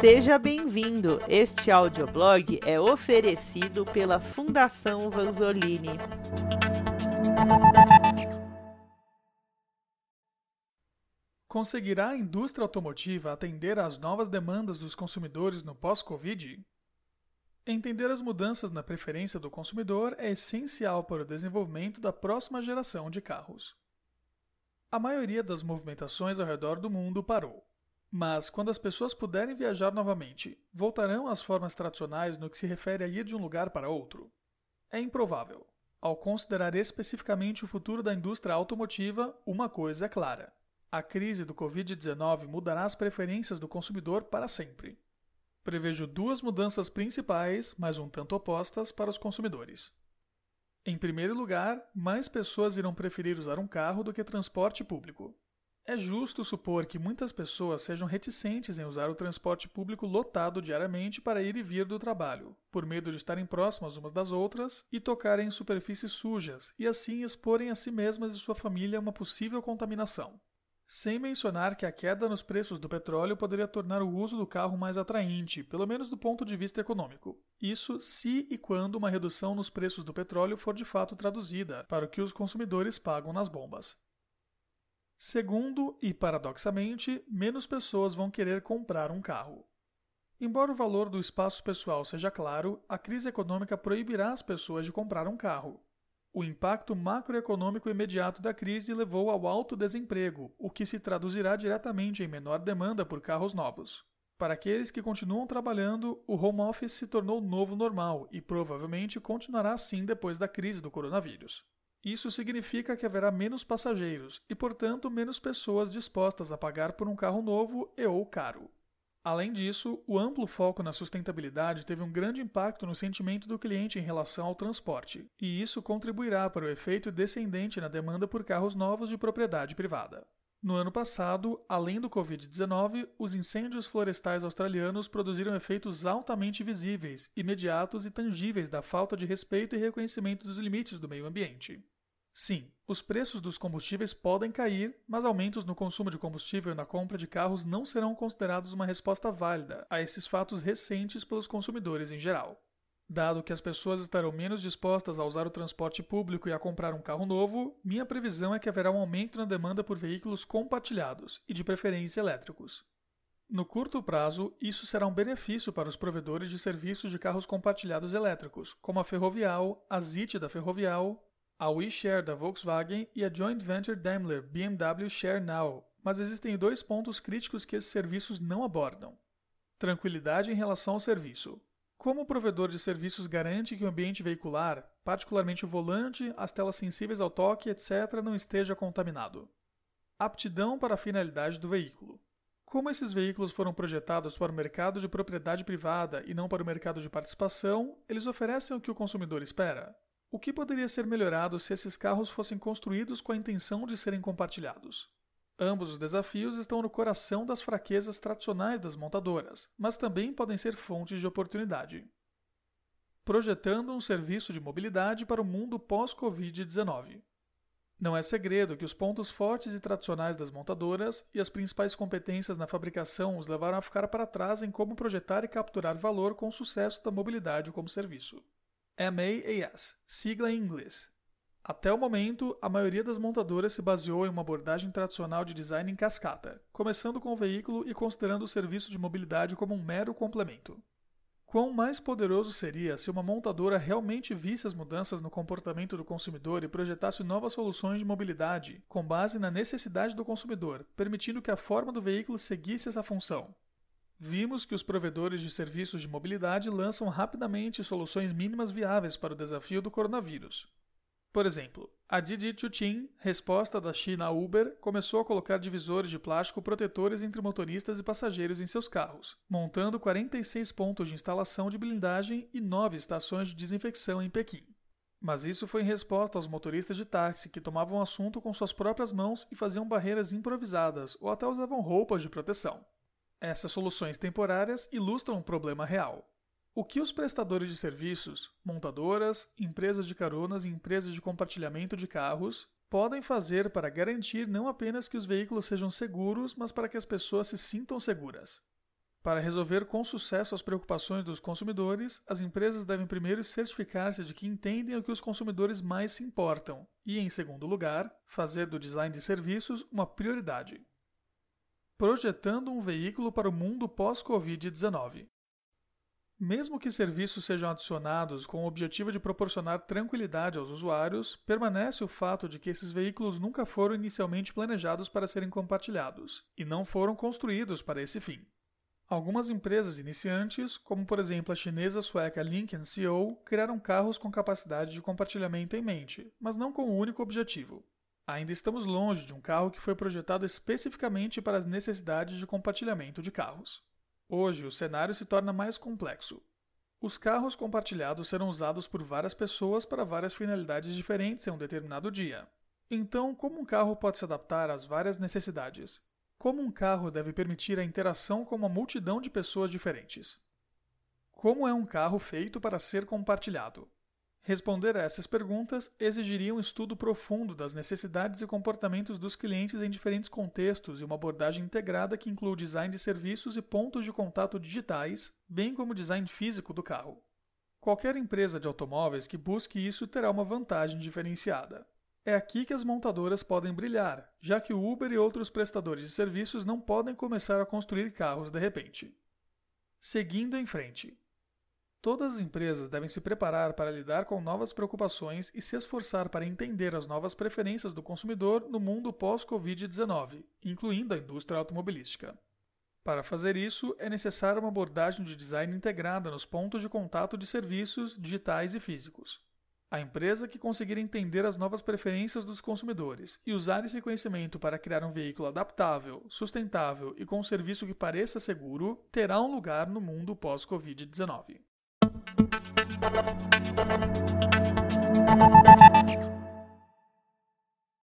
Seja bem-vindo! Este audioblog é oferecido pela Fundação Vanzolini. Conseguirá a indústria automotiva atender às novas demandas dos consumidores no pós-Covid? Entender as mudanças na preferência do consumidor é essencial para o desenvolvimento da próxima geração de carros. A maioria das movimentações ao redor do mundo parou. Mas, quando as pessoas puderem viajar novamente, voltarão às formas tradicionais no que se refere a ir de um lugar para outro? É improvável. Ao considerar especificamente o futuro da indústria automotiva, uma coisa é clara: a crise do Covid-19 mudará as preferências do consumidor para sempre. Prevejo duas mudanças principais, mas um tanto opostas, para os consumidores. Em primeiro lugar, mais pessoas irão preferir usar um carro do que transporte público. É justo supor que muitas pessoas sejam reticentes em usar o transporte público lotado diariamente para ir e vir do trabalho, por medo de estarem próximas umas das outras e tocarem em superfícies sujas e assim exporem a si mesmas e sua família a uma possível contaminação. Sem mencionar que a queda nos preços do petróleo poderia tornar o uso do carro mais atraente, pelo menos do ponto de vista econômico. Isso se e quando uma redução nos preços do petróleo for de fato traduzida para o que os consumidores pagam nas bombas. Segundo, e paradoxalmente, menos pessoas vão querer comprar um carro. Embora o valor do espaço pessoal seja claro, a crise econômica proibirá as pessoas de comprar um carro. O impacto macroeconômico imediato da crise levou ao alto desemprego, o que se traduzirá diretamente em menor demanda por carros novos. Para aqueles que continuam trabalhando, o home office se tornou novo normal e provavelmente continuará assim depois da crise do coronavírus. Isso significa que haverá menos passageiros e, portanto, menos pessoas dispostas a pagar por um carro novo e ou caro. Além disso, o amplo foco na sustentabilidade teve um grande impacto no sentimento do cliente em relação ao transporte, e isso contribuirá para o efeito descendente na demanda por carros novos de propriedade privada. No ano passado, além do Covid-19, os incêndios florestais australianos produziram efeitos altamente visíveis, imediatos e tangíveis da falta de respeito e reconhecimento dos limites do meio ambiente. Sim, os preços dos combustíveis podem cair, mas aumentos no consumo de combustível e na compra de carros não serão considerados uma resposta válida a esses fatos recentes pelos consumidores em geral. Dado que as pessoas estarão menos dispostas a usar o transporte público e a comprar um carro novo, minha previsão é que haverá um aumento na demanda por veículos compartilhados e de preferência elétricos. No curto prazo, isso será um benefício para os provedores de serviços de carros compartilhados elétricos, como a Ferrovial, a ZIT da Ferrovial, a WeShare da Volkswagen e a joint venture Daimler BMW Share Now, mas existem dois pontos críticos que esses serviços não abordam. Tranquilidade em relação ao serviço. Como o provedor de serviços garante que o ambiente veicular, particularmente o volante, as telas sensíveis ao toque, etc., não esteja contaminado? Aptidão para a finalidade do veículo. Como esses veículos foram projetados para o mercado de propriedade privada e não para o mercado de participação, eles oferecem o que o consumidor espera, o que poderia ser melhorado se esses carros fossem construídos com a intenção de serem compartilhados? Ambos os desafios estão no coração das fraquezas tradicionais das montadoras, mas também podem ser fontes de oportunidade. Projetando um serviço de mobilidade para o mundo pós-Covid-19. Não é segredo que os pontos fortes e tradicionais das montadoras e as principais competências na fabricação os levaram a ficar para trás em como projetar e capturar valor com o sucesso da mobilidade como serviço. MAAS, sigla em inglês. Até o momento, a maioria das montadoras se baseou em uma abordagem tradicional de design em cascata, começando com o veículo e considerando o serviço de mobilidade como um mero complemento. Quão mais poderoso seria se uma montadora realmente visse as mudanças no comportamento do consumidor e projetasse novas soluções de mobilidade com base na necessidade do consumidor, permitindo que a forma do veículo seguisse essa função, Vimos que os provedores de serviços de mobilidade lançam rapidamente soluções mínimas viáveis para o desafio do coronavírus. Por exemplo, a Didi Chuxin, resposta da China Uber, começou a colocar divisores de plástico protetores entre motoristas e passageiros em seus carros, montando 46 pontos de instalação de blindagem e 9 estações de desinfecção em Pequim. Mas isso foi em resposta aos motoristas de táxi que tomavam assunto com suas próprias mãos e faziam barreiras improvisadas ou até usavam roupas de proteção. Essas soluções temporárias ilustram um problema real. O que os prestadores de serviços, montadoras, empresas de caronas e empresas de compartilhamento de carros podem fazer para garantir não apenas que os veículos sejam seguros, mas para que as pessoas se sintam seguras? Para resolver com sucesso as preocupações dos consumidores, as empresas devem primeiro certificar-se de que entendem o que os consumidores mais se importam e, em segundo lugar, fazer do design de serviços uma prioridade. Projetando um veículo para o mundo pós-Covid-19. Mesmo que serviços sejam adicionados com o objetivo de proporcionar tranquilidade aos usuários, permanece o fato de que esses veículos nunca foram inicialmente planejados para serem compartilhados e não foram construídos para esse fim. Algumas empresas iniciantes, como por exemplo a chinesa sueca Link Co, criaram carros com capacidade de compartilhamento em mente, mas não com o único objetivo. Ainda estamos longe de um carro que foi projetado especificamente para as necessidades de compartilhamento de carros. Hoje, o cenário se torna mais complexo. Os carros compartilhados serão usados por várias pessoas para várias finalidades diferentes em um determinado dia. Então, como um carro pode se adaptar às várias necessidades? Como um carro deve permitir a interação com uma multidão de pessoas diferentes? Como é um carro feito para ser compartilhado? Responder a essas perguntas exigiria um estudo profundo das necessidades e comportamentos dos clientes em diferentes contextos e uma abordagem integrada que inclui design de serviços e pontos de contato digitais, bem como design físico do carro. Qualquer empresa de automóveis que busque isso terá uma vantagem diferenciada. É aqui que as montadoras podem brilhar, já que o Uber e outros prestadores de serviços não podem começar a construir carros de repente. Seguindo em frente. Todas as empresas devem se preparar para lidar com novas preocupações e se esforçar para entender as novas preferências do consumidor no mundo pós-Covid-19, incluindo a indústria automobilística. Para fazer isso, é necessária uma abordagem de design integrada nos pontos de contato de serviços digitais e físicos. A empresa que conseguir entender as novas preferências dos consumidores e usar esse conhecimento para criar um veículo adaptável, sustentável e com um serviço que pareça seguro, terá um lugar no mundo pós-Covid-19. Thank you.